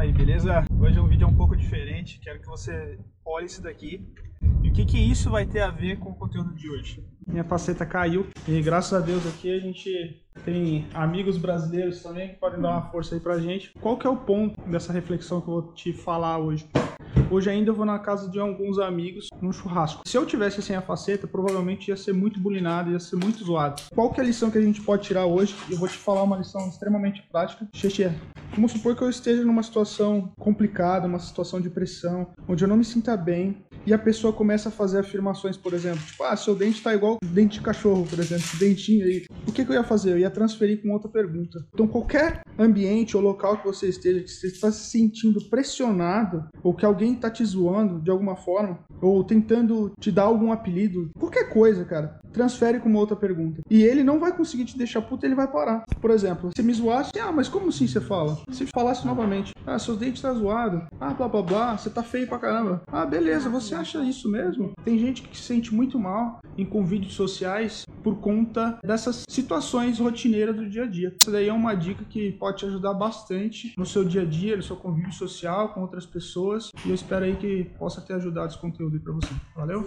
Fala aí, beleza? Hoje é um vídeo um pouco diferente, quero que você olhe isso daqui. E o que que isso vai ter a ver com o conteúdo de hoje? Minha faceta caiu e graças a Deus aqui a gente tem amigos brasileiros também que podem dar uma força aí pra gente. Qual que é o ponto dessa reflexão que eu vou te falar hoje? Hoje ainda eu vou na casa de alguns amigos num churrasco. Se eu tivesse sem a faceta, provavelmente ia ser muito bulinado, ia ser muito zoado. Qual que é a lição que a gente pode tirar hoje? Eu vou te falar uma lição extremamente prática. Xexê, vamos supor que eu esteja numa situação complicada, uma situação de pressão, onde eu não me sinta bem, e a pessoa começa a fazer afirmações, por exemplo, tipo, ah, seu dente tá igual dente de cachorro, por exemplo, dentinho aí. O que, que eu ia fazer? Eu ia transferir com outra pergunta. Então, qualquer ambiente ou local que você esteja, que você está se sentindo pressionado, ou que alguém tá te zoando de alguma forma, ou tentando te dar algum apelido, qualquer coisa, cara, transfere com uma outra pergunta. E ele não vai conseguir te deixar puto, ele vai parar. Por exemplo, se me zoasse, ah, mas como assim você fala? Se falasse novamente, ah, seus dentes tá zoado, ah, blá blá blá, você tá feio pra caramba. Ah, beleza, você acha isso mesmo? Tem gente que se sente muito mal em convívios sociais por conta dessas situações rotineiras do dia a dia. Essa daí é uma dica que pode te ajudar bastante no seu dia a dia, no seu convívio social com outras pessoas. E eu espero aí que possa ter ajudado esse conteúdo aí pra você. Valeu?